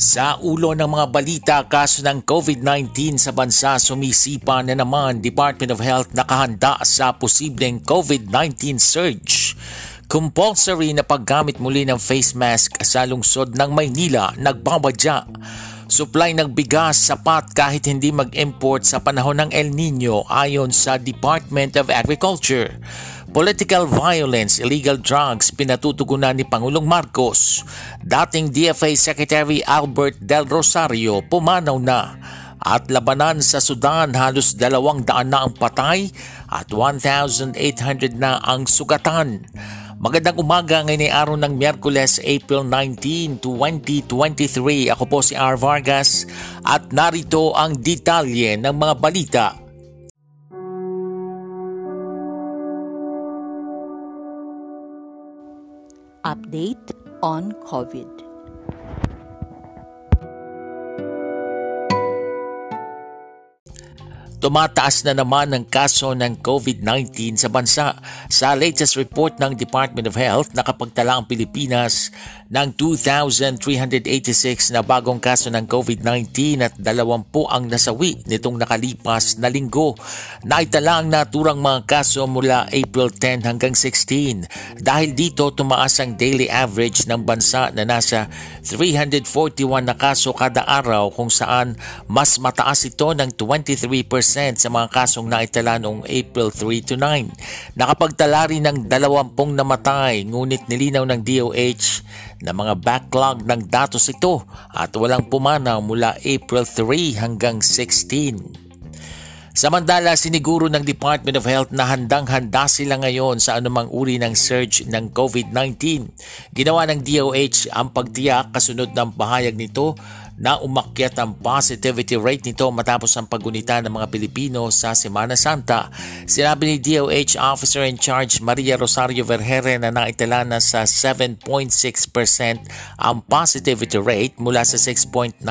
Sa ulo ng mga balita kaso ng COVID-19 sa bansa sumisipa na naman Department of Health nakahanda sa posibleng COVID-19 surge. Compulsory na paggamit muli ng face mask sa lungsod ng Maynila nagbabadya. Supply ng bigas sapat kahit hindi mag-import sa panahon ng El Nino ayon sa Department of Agriculture. Political violence, illegal drugs pinatutugunan ni Pangulong Marcos. Dating DFA Secretary Albert Del Rosario pumanaw na at labanan sa Sudan halos dalawang daan na ang patay at 1,800 na ang sugatan. Magandang umaga ngayon ay araw ng Miyerkules, April 19, 2023. Ako po si R. Vargas at narito ang detalye ng mga balita Update on COVID. Tumataas na naman ang kaso ng COVID-19 sa bansa. Sa latest report ng Department of Health, nakapagtala ang Pilipinas ng 2,386 na bagong kaso ng COVID-19 at 20 ang nasawi nitong nakalipas na linggo. Naitala ang naturang mga kaso mula April 10 hanggang 16. Dahil dito, tumaas ang daily average ng bansa na nasa 341 na kaso kada araw kung saan mas mataas ito ng 23% sa mga kasong naitala noong April 3 to 9. Nakapagtala rin ng 20 namatay ngunit nilinaw ng DOH na mga backlog ng datos ito at walang pumanaw mula April 3 hanggang 16. Samantala, siniguro ng Department of Health na handang-handa sila ngayon sa anumang uri ng surge ng COVID-19. Ginawa ng DOH ang pagtiyak kasunod ng pahayag nito na umakyat ang positivity rate nito matapos ang pagunita ng mga Pilipino sa Semana Santa. Sinabi ni DOH Officer in Charge Maria Rosario Vergere na naitala na sa 7.6% ang positivity rate mula sa 6.9%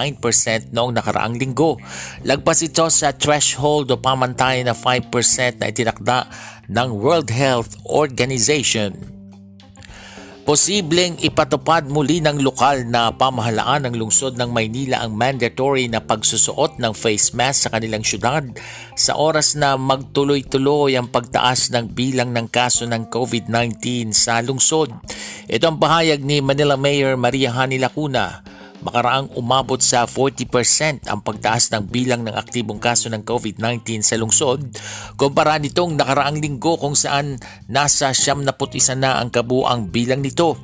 noong nakaraang linggo. Lagpas ito sa threshold o pamantayan na 5% na itinakda ng World Health Organization. Posibleng ipatupad muli ng lokal na pamahalaan ng lungsod ng Maynila ang mandatory na pagsusuot ng face mask sa kanilang syudad sa oras na magtuloy-tuloy ang pagtaas ng bilang ng kaso ng COVID-19 sa lungsod. Ito ang pahayag ni Manila Mayor Maria Hani Lacuna makaraang umabot sa 40% ang pagtaas ng bilang ng aktibong kaso ng COVID-19 sa lungsod kumpara nitong nakaraang linggo kung saan nasa 71 na ang kabuang bilang nito.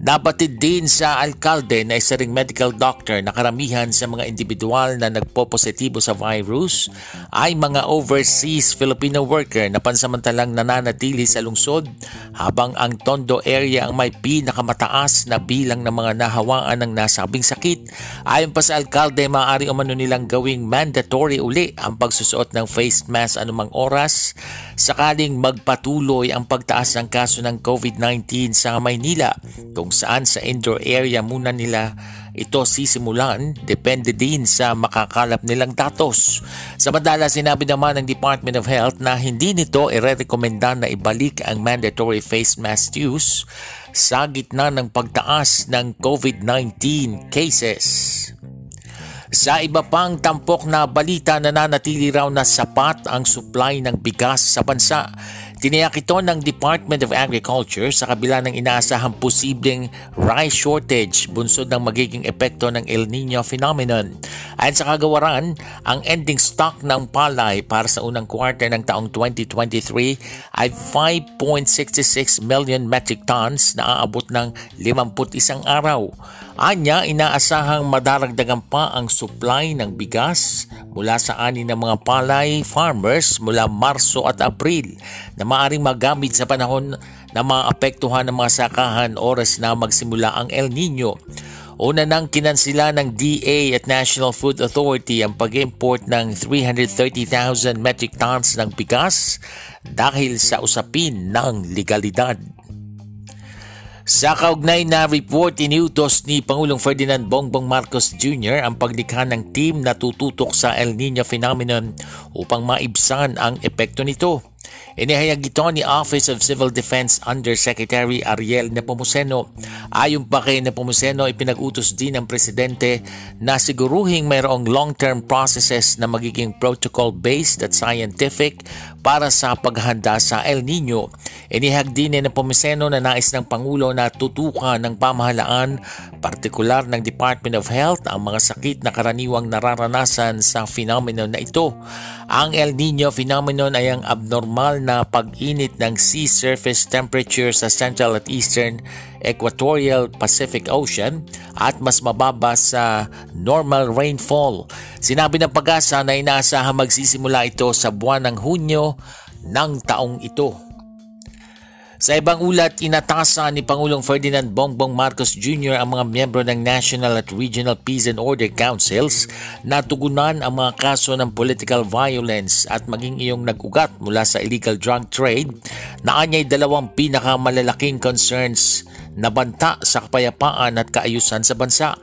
Nabatid din sa alkalde na isa ring medical doctor na karamihan sa mga individual na nagpo-positibo sa virus ay mga overseas Filipino worker na pansamantalang nananatili sa lungsod habang ang Tondo area ang may pinakamataas na bilang ng mga nahawaan ng nasabing sakit. Ayon pa sa alkalde, maaari umano nilang gawing mandatory uli ang pagsusuot ng face mask anumang oras sakaling magpatuloy ang pagtaas ng kaso ng COVID-19 sa Maynila kung saan sa indoor area muna nila ito sisimulan depende din sa makakalap nilang datos. Samantala sinabi naman ng Department of Health na hindi nito irerekomenda na ibalik ang mandatory face mask use sa gitna ng pagtaas ng COVID-19 cases. Sa iba pang tampok na balita nananatili raw na sapat ang supply ng bigas sa bansa Tiniyak ito ng Department of Agriculture sa kabila ng inaasahang posibleng rice shortage bunsod ng magiging epekto ng El Nino phenomenon. Ayon sa kagawaran, ang ending stock ng palay para sa unang quarter ng taong 2023 ay 5.66 million metric tons na aabot ng 51 araw. Anya, inaasahang madaragdagan pa ang supply ng bigas mula sa ani ng mga palay farmers mula Marso at Abril na maaring magamit sa panahon na maapektuhan ng mga sakahan oras na magsimula ang El Nino. Una nang kinansila ng DA at National Food Authority ang pag-import ng 330,000 metric tons ng bigas dahil sa usapin ng legalidad. Sa kaugnay na report, iniutos ni Pangulong Ferdinand Bongbong Marcos Jr. ang paglikha ng team na tututok sa El Nino phenomenon upang maibsan ang epekto nito. Inihayag ito ni Office of Civil Defense Undersecretary Ariel Nepomuceno. Ayon pa kay Nepomuceno, ipinag-utos din ng Presidente na siguruhing mayroong long-term processes na magiging protocol-based at scientific para sa paghanda sa El Nino. Inihag din ni Nepomuceno na nais ng Pangulo na tutukan ng pamahalaan, partikular ng Department of Health, ang mga sakit na karaniwang nararanasan sa phenomenon na ito. Ang El Nino phenomenon ay ang abnormal na na pag-init ng sea surface temperature sa Central at Eastern Equatorial Pacific Ocean at mas mababa sa normal rainfall. Sinabi ng pag-asa na inaasahan magsisimula ito sa buwan ng Hunyo ng taong ito. Sa ibang ulat, inatasa ni Pangulong Ferdinand Bongbong Marcos Jr. ang mga miyembro ng National at Regional Peace and Order Councils na tugunan ang mga kaso ng political violence at maging iyong nag-ugat mula sa illegal drug trade na anyay dalawang pinakamalalaking concerns na banta sa kapayapaan at kaayusan sa bansa.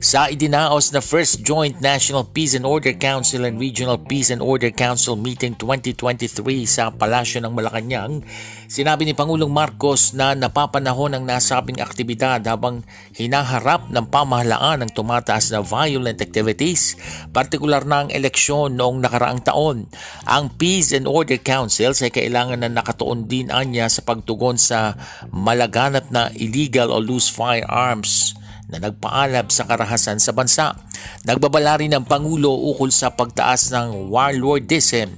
Sa idinaos na First Joint National Peace and Order Council and Regional Peace and Order Council Meeting 2023 sa Palasyo ng Malacanang, sinabi ni Pangulong Marcos na napapanahon ang nasabing aktibidad habang hinaharap ng pamahalaan ang tumataas na violent activities, partikular na ang eleksyon noong nakaraang taon. Ang Peace and Order Council ay kailangan na nakatuon din anya sa pagtugon sa malaganap na illegal o loose firearms na nagpaalab sa karahasan sa bansa. Nagbabala rin ang Pangulo ukol sa pagtaas ng warlordism.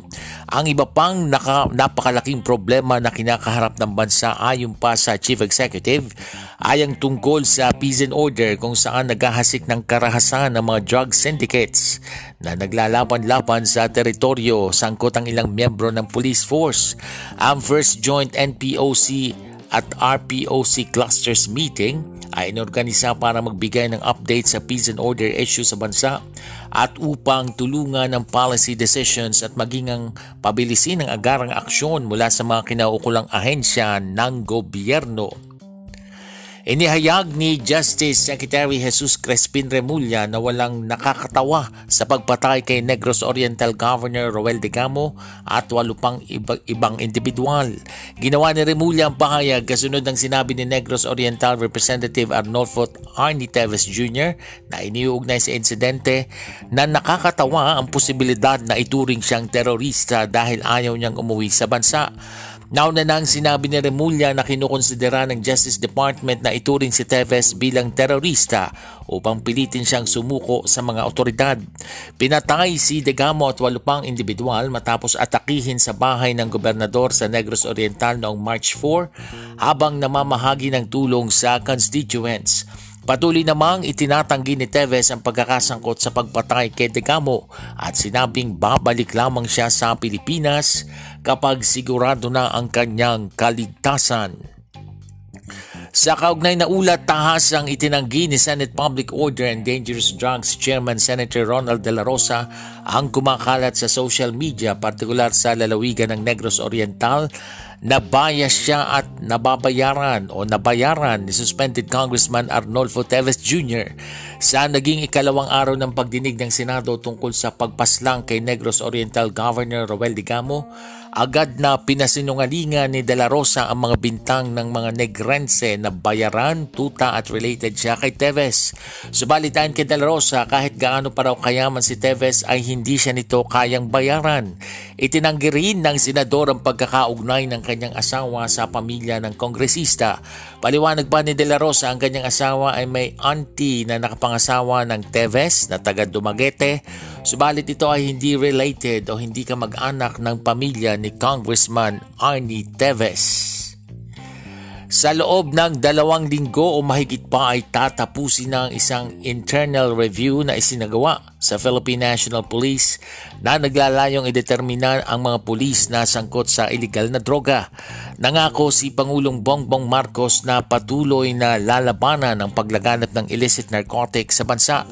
Ang iba pang naka, napakalaking problema na kinakaharap ng bansa ayon pa sa Chief Executive ay ang tungkol sa peace and order kung saan naghahasik ng karahasan ng mga drug syndicates na naglalaban-laban sa teritoryo sangkot ang ilang miyembro ng police force. Ang first joint NPOC at RPOC Clusters Meeting ay inorganisa para magbigay ng update sa peace and order issue sa bansa at upang tulungan ng policy decisions at maging ang pabilisin ng agarang aksyon mula sa mga kinaukulang ahensya ng gobyerno. Inihayag ni Justice Secretary Jesus Crespin Remulla na walang nakakatawa sa pagpatay kay Negros Oriental Governor Roel de Gamo at walo pang iba, ibang individual. Ginawa ni Remulla ang pahayag kasunod ng sinabi ni Negros Oriental Representative Arnolfo Arnie Teves Jr. na iniuugnay sa insidente na nakakatawa ang posibilidad na ituring siyang terorista dahil ayaw niyang umuwi sa bansa. Nauna nang sinabi ni Remulla na kinukonsidera ng Justice Department na ituring si Teves bilang terorista upang pilitin siyang sumuko sa mga otoridad. Pinatay si Degamo at walo pang individual matapos atakihin sa bahay ng gobernador sa Negros Oriental noong March 4 habang namamahagi ng tulong sa constituents. Patuloy namang itinatanggi ni Teves ang pagkakasangkot sa pagpatay kay Degamo at sinabing babalik lamang siya sa Pilipinas kapag sigurado na ang kanyang kaligtasan. Sa kaugnay na ulat, tahas ang itinanggi ni Senate Public Order and Dangerous Drugs Chairman Senator Ronald De La Rosa ang kumakalat sa social media, partikular sa lalawigan ng Negros Oriental nabayas siya at nababayaran o nabayaran ni suspended Congressman Arnolfo Teves Jr. sa naging ikalawang araw ng pagdinig ng Senado tungkol sa pagpaslang kay Negros Oriental Governor Roel Digamo Agad na pinasinungalingan ni De La Rosa ang mga bintang ng mga Negrense na bayaran, tuta at related siya kay Teves. Subalitan kay De La Rosa kahit gaano pa raw kayaman si Teves ay hindi siya nito kayang bayaran. Itinanggi rin ng senador ang pagkakaugnay ng kanyang asawa sa pamilya ng kongresista. Paliwanag pa ni De La Rosa ang kanyang asawa ay may auntie na nakapangasawa ng Teves na taga Dumaguete Subalit ito ay hindi related o hindi ka mag-anak ng pamilya ni Congressman Arnie Teves. Sa loob ng dalawang linggo o mahigit pa ay tatapusin ng isang internal review na isinagawa sa Philippine National Police na naglalayong idetermina ang mga pulis na sangkot sa illegal na droga. Nangako si Pangulong Bongbong Marcos na patuloy na lalabanan ang paglaganap ng illicit narcotics sa bansa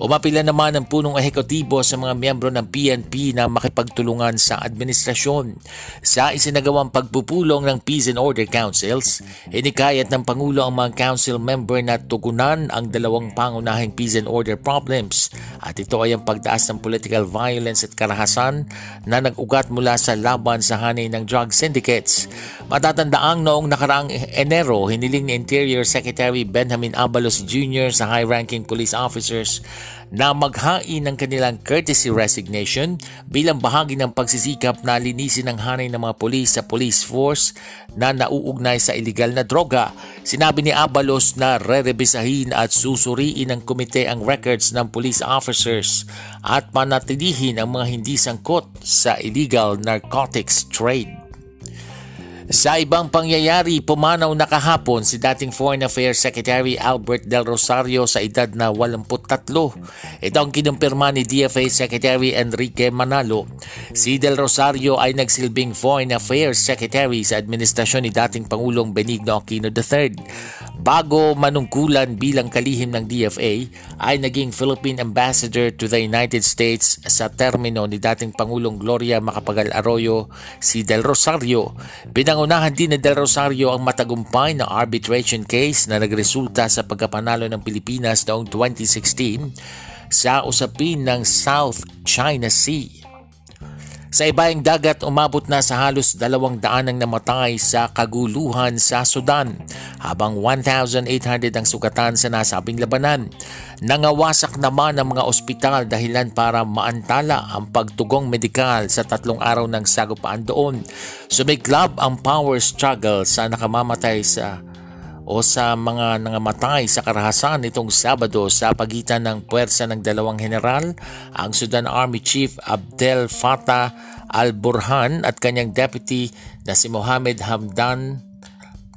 Umapila naman ang punong ehekutibo sa mga miyembro ng PNP na makipagtulungan sa administrasyon. Sa isinagawang pagpupulong ng Peace and Order Councils, inikayat ng Pangulo ang mga council member na tugunan ang dalawang pangunahing peace and order problems at ito ay ang pagtaas ng political violence at karahasan na nag-ugat mula sa laban sa hanay ng drug syndicates. Matatandaang noong nakaraang Enero, hiniling ni Interior Secretary Benjamin Abalos Jr. sa high-ranking police officers na maghain ng kanilang courtesy resignation bilang bahagi ng pagsisikap na linisin ang hanay ng mga polis sa police force na nauugnay sa illegal na droga. Sinabi ni Abalos na re-rebisahin at susuriin ng komite ang records ng police officers at panatilihin ang mga hindi sangkot sa illegal narcotics trade. Sa ibang pangyayari, pumanaw na kahapon si dating Foreign Affairs Secretary Albert Del Rosario sa edad na 83. Ito ang kinumpirma ni DFA Secretary Enrique Manalo. Si Del Rosario ay nagsilbing Foreign Affairs Secretary sa administrasyon ni dating Pangulong Benigno Aquino III. Bago manungkulan bilang kalihim ng DFA, ay naging Philippine Ambassador to the United States sa termino ni dating Pangulong Gloria Macapagal Arroyo si Del Rosario. Pinangunahan din ni Del Rosario ang matagumpay na arbitration case na nagresulta sa pagkapanalo ng Pilipinas noong 2016 sa usapin ng South China Sea. Sa ibayang dagat, umabot na sa halos dalawang daan ang namatay sa kaguluhan sa Sudan, habang 1,800 ang sugatan sa nasabing labanan. Nangawasak naman ang mga ospital dahilan para maantala ang pagtugong medikal sa tatlong araw ng sagupaan doon. Sumiklab ang power struggle sa nakamamatay sa o sa mga nangamatay sa karahasan nitong Sabado sa pagitan ng puwersa ng dalawang general, ang Sudan Army Chief Abdel Fattah al-Burhan at kanyang deputy na si Mohamed Hamdan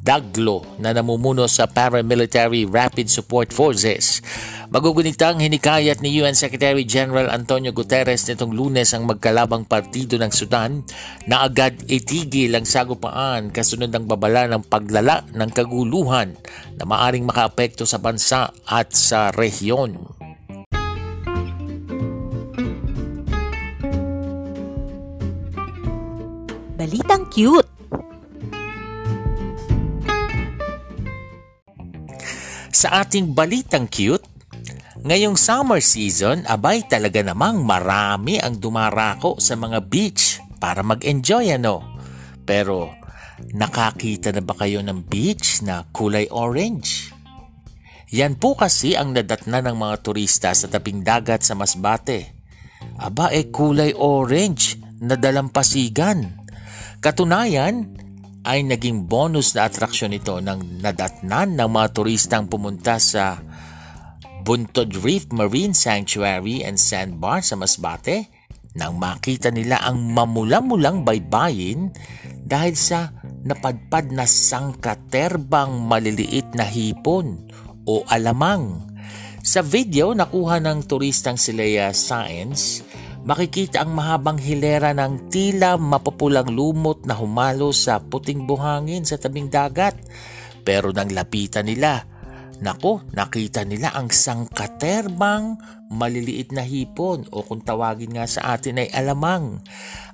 Daglo na namumuno sa Paramilitary Rapid Support Forces. Magugunitang hinikayat ni UN Secretary General Antonio Guterres nitong lunes ang magkalabang partido ng Sudan na agad itigil ang sagupaan kasunod ng babala ng paglala ng kaguluhan na maaring makaapekto sa bansa at sa rehiyon. Balitang cute! Sa ating balitang cute, ngayong summer season, abay talaga namang marami ang dumarako sa mga beach para mag-enjoy ano. Pero nakakita na ba kayo ng beach na kulay orange? Yan po kasi ang nadatna ng mga turista sa tabing dagat sa Masbate. Aba eh kulay orange na dalampasigan. Katunayan, ay naging bonus na atraksyon ito ng nadatnan ng mga turistang pumunta sa Buntod Reef Marine Sanctuary and Sandbar sa Masbate nang makita nila ang mamula-mulang baybayin dahil sa napadpad na sangkaterbang maliliit na hipon o alamang. Sa video nakuha ng turistang si Leia Science makikita ang mahabang hilera ng tila mapupulang lumot na humalo sa puting buhangin sa tabing dagat. Pero nang lapitan nila, nako, nakita nila ang sangkaterbang maliliit na hipon o kung tawagin nga sa atin ay alamang.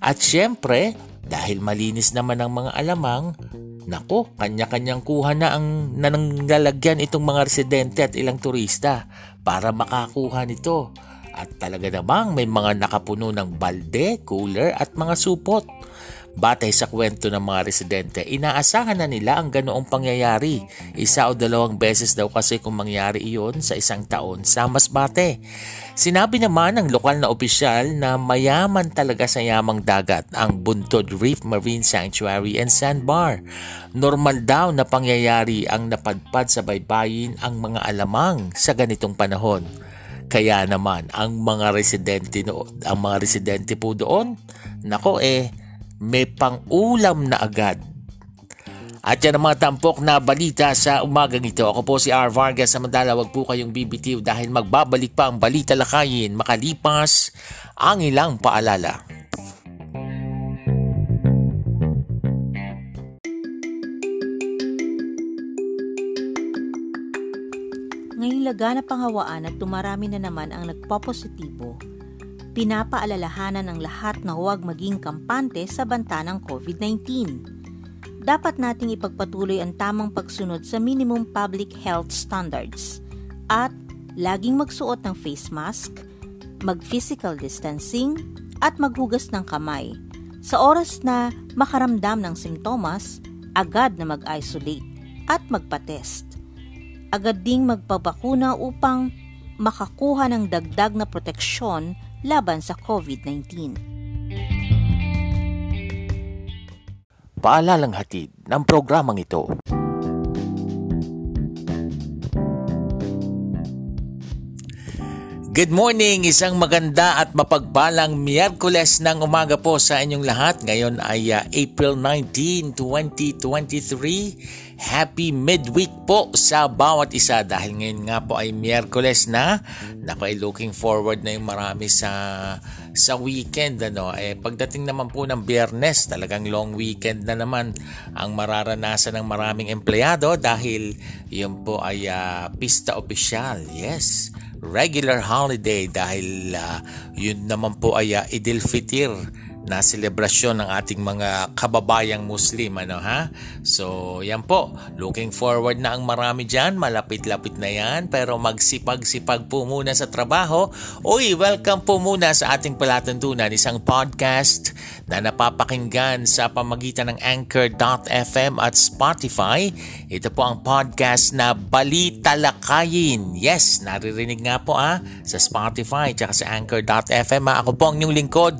At syempre, dahil malinis naman ang mga alamang, nako, kanya-kanyang kuha na ang nananglalagyan itong mga residente at ilang turista para makakuha nito. At talaga namang may mga nakapuno ng balde, cooler at mga supot. Batay sa kwento ng mga residente, inaasahan na nila ang ganoong pangyayari. Isa o dalawang beses daw kasi kung mangyari iyon sa isang taon sa Masbate. Sinabi naman ng lokal na opisyal na mayaman talaga sa yamang dagat ang Buntod Reef Marine Sanctuary and Sandbar. Normal daw na pangyayari ang napadpad sa baybayin ang mga alamang sa ganitong panahon. Kaya naman ang mga residente no, ang mga residente po doon, nako eh may pangulam na agad. At yan ang mga tampok na balita sa umagang ito. Ako po si R. Vargas. Samantala, wag po kayong bibitiw dahil magbabalik pa ang balita lakayin makalipas ang ilang paalala. Laganap ang hawaan at tumarami na naman ang nagpopositibo, pinapaalalahanan ng lahat na huwag maging kampante sa banta ng COVID-19. Dapat nating ipagpatuloy ang tamang pagsunod sa minimum public health standards at laging magsuot ng face mask, mag-physical distancing, at maghugas ng kamay. Sa oras na makaramdam ng simptomas, agad na mag-isolate at magpa-test agad ding magpabakuna upang makakuha ng dagdag na proteksyon laban sa COVID-19. Paalalang hatid ng programang ito. Good morning! Isang maganda at mapagbalang Miyerkules ng umaga po sa inyong lahat. Ngayon ay uh, April 19, 2023. Happy midweek po sa bawat isa. Dahil ngayon nga po ay Miyerkules na. Naku, ay looking forward na yung marami sa sa weekend ano? Eh pagdating naman po ng Biyernes talagang long weekend na naman ang mararanasan ng maraming empleyado dahil yun po ay uh, pista opisyal. Yes regular holiday dahil uh, yun naman po ay uh, Idil Fitir na selebrasyon ng ating mga kababayang Muslim ano ha? So yan po. Looking forward na ang marami diyan malapit-lapit na yan. Pero magsipag-sipag po muna sa trabaho. Uy welcome po muna sa ating palatuntunan isang podcast na napapakinggan sa pamagitan ng Anchor.fm at Spotify. Ito po ang podcast na Balita Lakayin. Yes naririnig nga po ah sa Spotify at sa Anchor.fm ah. ako po ang inyong lingkod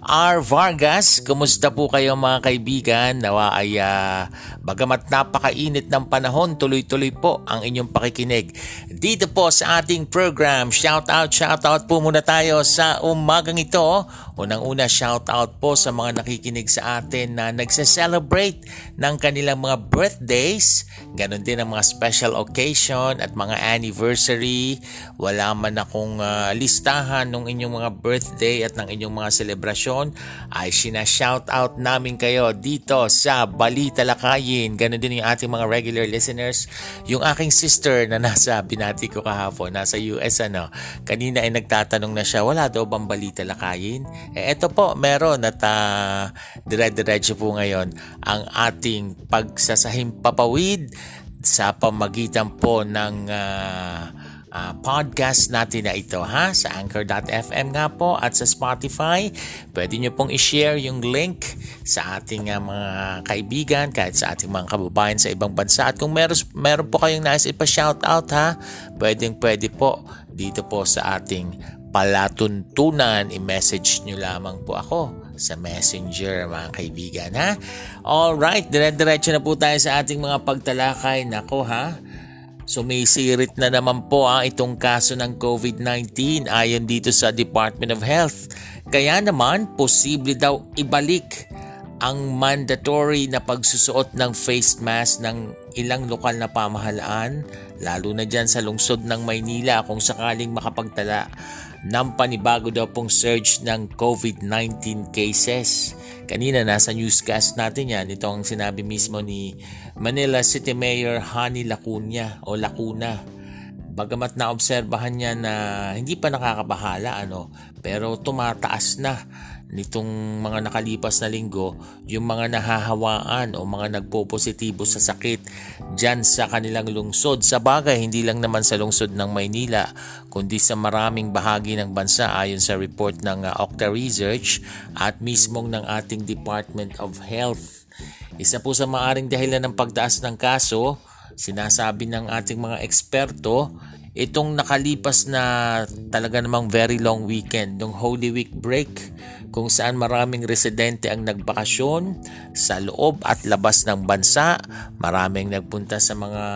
R. Vargas. Kumusta po kayo mga kaibigan? Nawa ay uh, bagamat napakainit ng panahon, tuloy-tuloy po ang inyong pakikinig. Dito po sa ating program, shout out, shout out po muna tayo sa umagang ito. Unang-una, shout out po sa mga nakikinig sa atin na nagse-celebrate ng kanilang mga birthdays. Ganon din ang mga special occasion at mga anniversary. Wala man akong uh, listahan ng inyong mga birthday at ng inyong mga celebration station ay sina-shout out namin kayo dito sa Balita Lakayin. Ganon din yung ating mga regular listeners. Yung aking sister na nasa binati ko kahapon, nasa US ano, kanina ay nagtatanong na siya, wala daw bang Balita Lakayin? Eh eto po, meron at uh, dire-diretso po ngayon ang ating pagsasahim papawid sa pamagitan po ng uh, uh, podcast natin na ito ha sa anchor.fm nga po at sa Spotify. Pwede nyo pong i-share yung link sa ating uh, mga kaibigan kahit sa ating mga kababayan sa ibang bansa. At kung meron, meron po kayong nais ipa-shout out ha, pwedeng pwede po dito po sa ating palatuntunan, i-message nyo lamang po ako sa messenger mga kaibigan ha. Alright, dire-diretso na po tayo sa ating mga pagtalakay. Nako ha, Sumisirit na naman po ang itong kaso ng COVID-19 ayon dito sa Department of Health. Kaya naman, posible daw ibalik ang mandatory na pagsusuot ng face mask ng ilang lokal na pamahalaan, lalo na dyan sa lungsod ng Maynila kung sakaling makapagtala ng panibago daw pong surge ng COVID-19 cases. Kanina nasa newscast natin yan, ito ang sinabi mismo ni Manila City Mayor Hani Lacuna o Lacuna. Bagamat naobserbahan niya na hindi pa nakakabahala ano, pero tumataas na nitong mga nakalipas na linggo yung mga nahahawaan o mga nagpo-positibo sa sakit dyan sa kanilang lungsod. Sa bagay, hindi lang naman sa lungsod ng Maynila, kundi sa maraming bahagi ng bansa ayon sa report ng uh, Octa Research at mismong ng ating Department of Health. Isa po sa maaring dahilan ng pagtaas ng kaso, sinasabi ng ating mga eksperto, itong nakalipas na talaga namang very long weekend, ng Holy Week break, kung saan maraming residente ang nagbakasyon sa loob at labas ng bansa, maraming nagpunta sa mga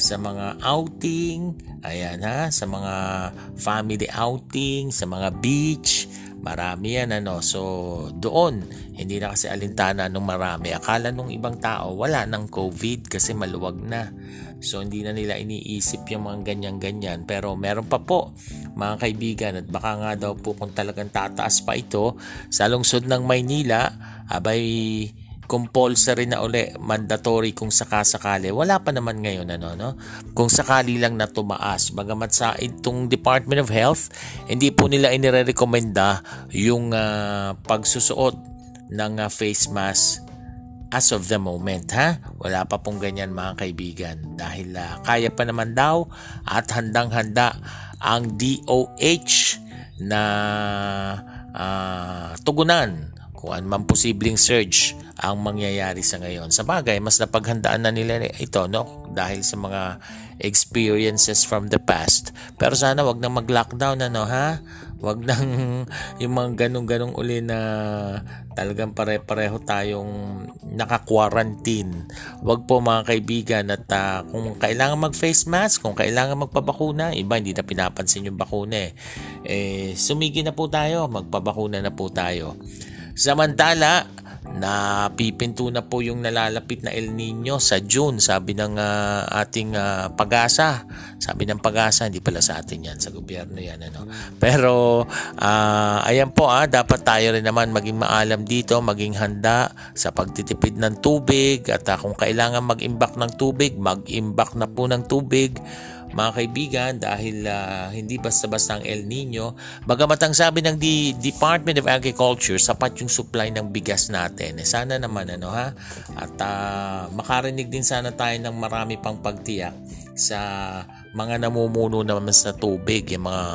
sa mga outing, ayan ha, sa mga family outing, sa mga beach, Marami yan ano. So doon, hindi na kasi alintana nung marami. Akala nung ibang tao wala ng COVID kasi maluwag na. So hindi na nila iniisip yung mga ganyan-ganyan. Pero meron pa po mga kaibigan at baka nga daw po kung talagang tataas pa ito sa lungsod ng Maynila, abay compulsory na uli, mandatory kung sakasakali. Wala pa naman ngayon ano, no? Kung sakali lang na tumaas. Bagamat sa itong Department of Health, hindi po nila inirekomenda yung uh, pagsusuot ng uh, face mask as of the moment ha wala pa pong ganyan mga kaibigan dahil uh, kaya pa naman daw at handang-handa ang DOH na uh, tugunan kung anumang posibleng surge ang mangyayari sa ngayon. Sa bagay, mas napaghandaan na nila ito no? dahil sa mga experiences from the past. Pero sana wag nang mag-lockdown ano ha? Wag nang yung mga ganong-ganong uli na talagang pare-pareho tayong naka-quarantine. Wag po mga kaibigan at uh, kung kailangan mag-face mask, kung kailangan magpabakuna, iba hindi na pinapansin yung bakuna eh. eh sumigi na po tayo, magpabakuna na po tayo. Samantala, na pipinto na po yung nalalapit na El Nino sa June sabi ng uh, ating uh, pag-asa. Sabi ng pag-asa hindi pala sa atin yan sa gobyerno yan ano. Pero uh, ayan po ah dapat tayo rin naman maging maalam dito maging handa sa pagtitipid ng tubig at uh, kung kailangan mag-imbak ng tubig mag-imbak na po ng tubig mga kaibigan dahil uh, hindi basta-basta ang El Nino. Bagamat ang sabi ng D- Department of Agriculture, sapat yung supply ng bigas natin. Eh, sana naman ano ha. At uh, makarinig din sana tayo ng marami pang pagtiyak sa mga namumuno naman sa tubig, yung mga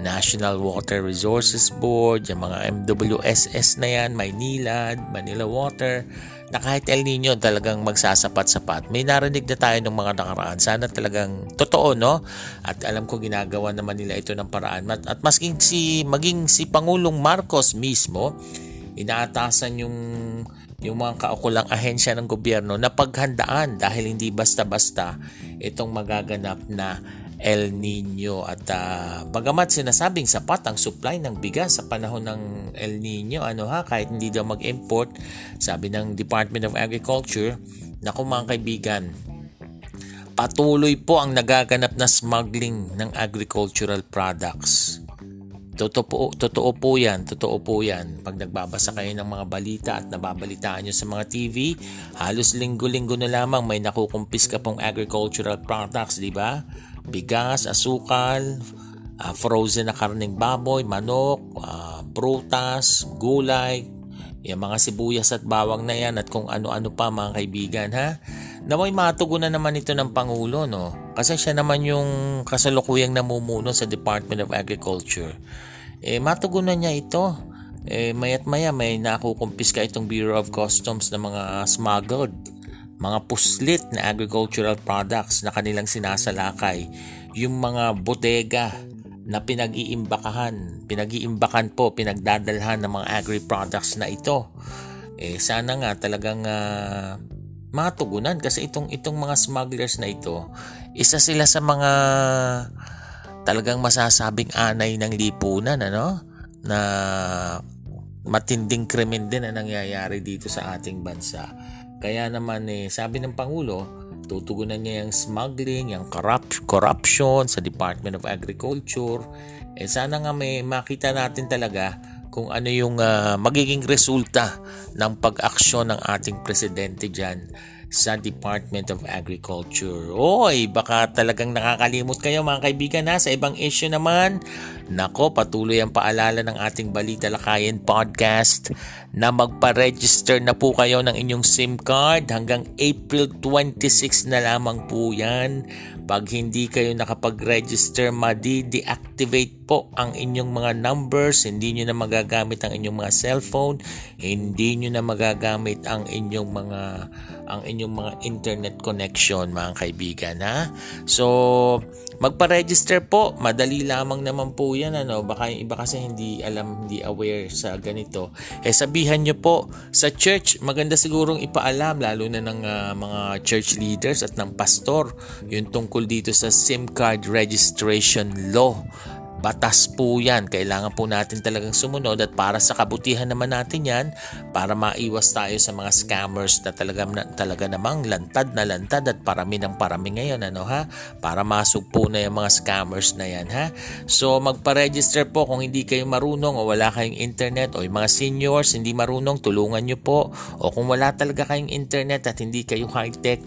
National Water Resources Board, yung mga MWSS na yan, Maynilad, Manila Water, na kahit El Nino talagang magsasapat-sapat. May narinig na tayo ng mga nakaraan. Sana talagang totoo, no? At alam ko ginagawa naman nila ito ng paraan. At, at masking si, maging si Pangulong Marcos mismo, inaatasan yung yung mga kaukulang ahensya ng gobyerno na paghandaan dahil hindi basta-basta itong magaganap na El Nino at uh, bagamat sinasabing sapat ang supply ng bigas sa panahon ng El Nino ano ha kahit hindi daw mag-import sabi ng Department of Agriculture na mga kaibigan patuloy po ang nagaganap na smuggling ng agricultural products Totoo po, totoo po yan, totoo po yan. Pag nagbabasa kayo ng mga balita at nababalitaan nyo sa mga TV, halos linggo-linggo na lamang may nakukumpis ka pong agricultural products, di ba? Bigas, asukal, uh, frozen na karning baboy, manok, uh, prutas, gulay, yung mga sibuyas at bawang na yan at kung ano-ano pa mga kaibigan ha. Naway matugunan naman ito ng Pangulo no. Kasi siya naman yung kasalukuyang namumuno sa Department of Agriculture. Eh matugunan niya ito. Eh mayat maya may nakukumpis ka itong Bureau of Customs ng mga smuggled mga puslit na agricultural products na kanilang sinasalakay, yung mga bodega na pinag-iimbakahan, pinag-iimbakan po, pinagdadalhan ng mga agri-products na ito. Eh sana nga talagang uh, matugunan kasi itong itong mga smugglers na ito, isa sila sa mga talagang masasabing anay ng lipunan ano na matinding krimen din na nangyayari dito sa ating bansa. Kaya naman eh, sabi ng Pangulo, tutugunan niya yung smuggling, yung corrupt, corruption sa Department of Agriculture. Eh sana nga may makita natin talaga kung ano yung uh, magiging resulta ng pag-aksyon ng ating presidente dyan sa Department of Agriculture. Oy, baka talagang nakakalimot kayo mga kaibigan ha. Sa ibang issue naman, nako patuloy ang paalala ng ating Balita Lakayan podcast na magpa-register na po kayo ng inyong SIM card hanggang April 26 na lamang po yan. Pag hindi kayo nakapag-register, madi-deactivate po ang inyong mga numbers, hindi nyo na magagamit ang inyong mga cellphone, hindi nyo na magagamit ang inyong mga ang inyong mga internet connection mga kaibigan ha. So magpa-register po, madali lamang naman po 'yan ano. Baka yung iba kasi hindi alam, hindi aware sa ganito. Eh sabihan niyo po sa church, maganda sigurong ipaalam lalo na ng uh, mga church leaders at ng pastor yung tungkol dito sa SIM card registration law Batas po yan. Kailangan po natin talagang sumunod at para sa kabutihan naman natin yan, para maiwas tayo sa mga scammers na talaga, na, talaga namang lantad na lantad at parami ng parami ngayon. Ano ha? Para masog po na yung mga scammers na yan ha. So magpa-register po kung hindi kayo marunong o wala kayong internet o yung mga seniors hindi marunong, tulungan nyo po. O kung wala talaga kayong internet at hindi kayo high-tech,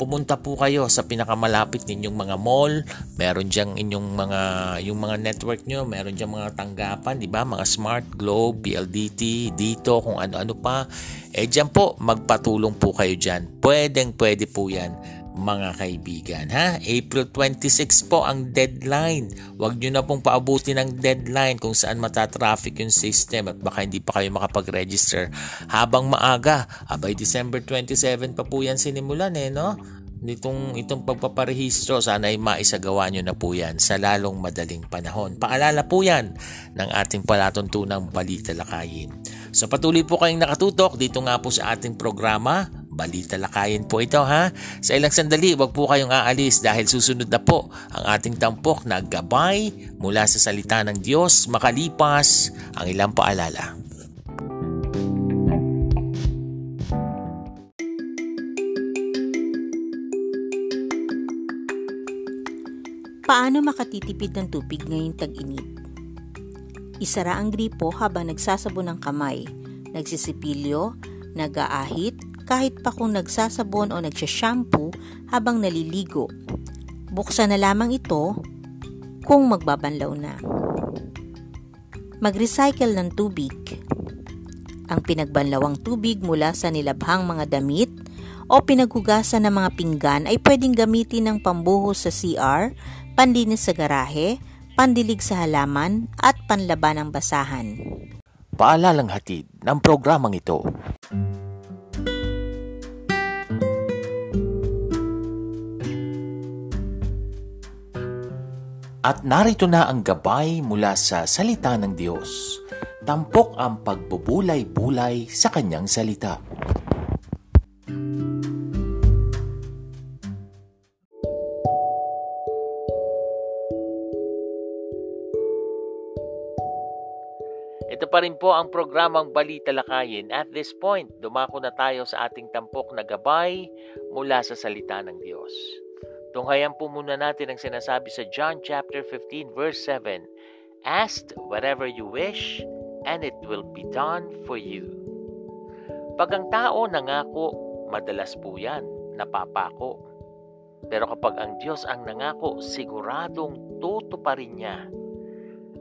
pumunta po kayo sa pinakamalapit ninyong mga mall. Meron diyang inyong mga yung mga network nyo, meron diyang mga tanggapan, di ba? Mga Smart, Globe, PLDT, dito, kung ano-ano pa. Eh diyan po, magpatulong po kayo diyan. Pwedeng pwede po yan mga kaibigan ha April 26 po ang deadline Huwag nyo na pong paabuti ng deadline kung saan matatraffic yung system at baka hindi pa kayo makapag-register habang maaga abay December 27 pa po yan sinimulan eh no nitong itong pagpaparehistro sana ay maisagawa nyo na po yan sa lalong madaling panahon. Paalala po yan ng ating palatuntunang balita lakayin. So patuloy po kayong nakatutok dito nga po sa ating programa Balita lakayin po ito ha. Sa ilang sandali, wag po kayong aalis dahil susunod na po ang ating tampok na gabay mula sa salita ng Diyos makalipas ang ilang paalala. Paano makatitipid ng tubig ngayong tag-init? Isara ang gripo habang nagsasabon ng kamay, nagsisipilyo, nag-aahit, kahit pa kung nagsasabon o nagsashampoo habang naliligo. Buksan na lamang ito kung magbabanlaw na. Mag-recycle ng tubig. Ang pinagbanlawang tubig mula sa nilabhang mga damit o pinaghugasan ng mga pinggan ay pwedeng gamitin ng pambuhos sa CR, panlinis sa garahe, pandilig sa halaman at panlaban ng basahan. Paalalang hatid ng programang ito. At narito na ang gabay mula sa salita ng Diyos. Tampok ang pagbubulay-bulay sa kanyang salita. Pa rin po ang programang Balita Lakayin. At this point, dumako na tayo sa ating tampok na gabay mula sa salita ng Diyos. Tunghayan po muna natin ang sinasabi sa John chapter 15 verse 7. Ask whatever you wish and it will be done for you. Pag ang tao nangako, madalas po yan, napapako. Pero kapag ang Diyos ang nangako, siguradong tutuparin niya.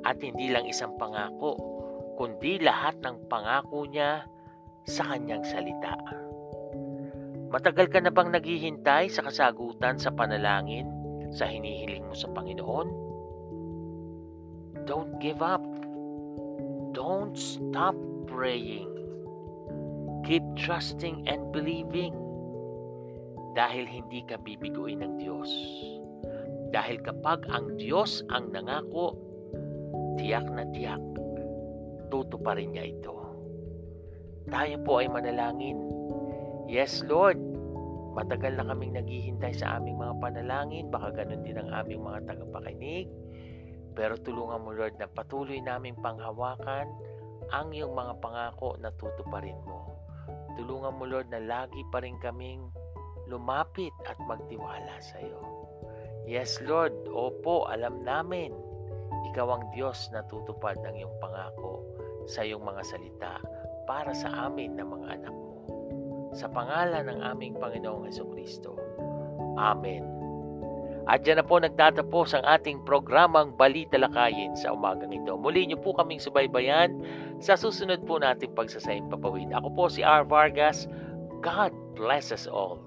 At hindi lang isang pangako, kundi lahat ng pangako niya sa kanyang salita. Matagal ka na bang naghihintay sa kasagutan sa panalangin sa hinihiling mo sa Panginoon? Don't give up. Don't stop praying. Keep trusting and believing. Dahil hindi ka bibiguin ng Diyos. Dahil kapag ang Diyos ang nangako, tiyak na tiyak, tutuparin niya ito. Tayo po ay manalangin Yes, Lord. Matagal na kaming naghihintay sa aming mga panalangin, baka ganun din ang aming mga tagapakinig. Pero tulungan mo, Lord, na patuloy naming panghawakan ang iyong mga pangako na tutuparin mo. Tulungan mo, Lord, na lagi pa rin kaming lumapit at magtiwala sa iyo. Yes, Lord. Opo, alam namin. Ikaw ang Diyos na tutupad ng iyong pangako sa iyong mga salita para sa amin na mga anak mo. Sa pangalan ng aming Panginoong Heso Kristo. Amen. At dyan na po nagtatapos ang ating programang Balita Lakayin sa umagang ito. Muli niyo po kaming subaybayan sa susunod po nating pagsasayang papawid. Ako po si R. Vargas. God bless us all.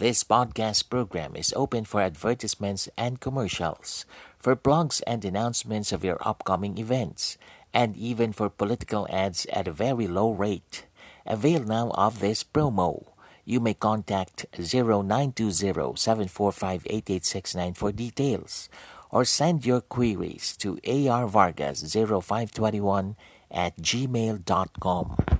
This podcast program is open for advertisements and commercials, for blogs and announcements of your upcoming events, and even for political ads at a very low rate. Avail now of this promo. You may contact 0920-745-8869 for details or send your queries to arvargas0521 at gmail.com.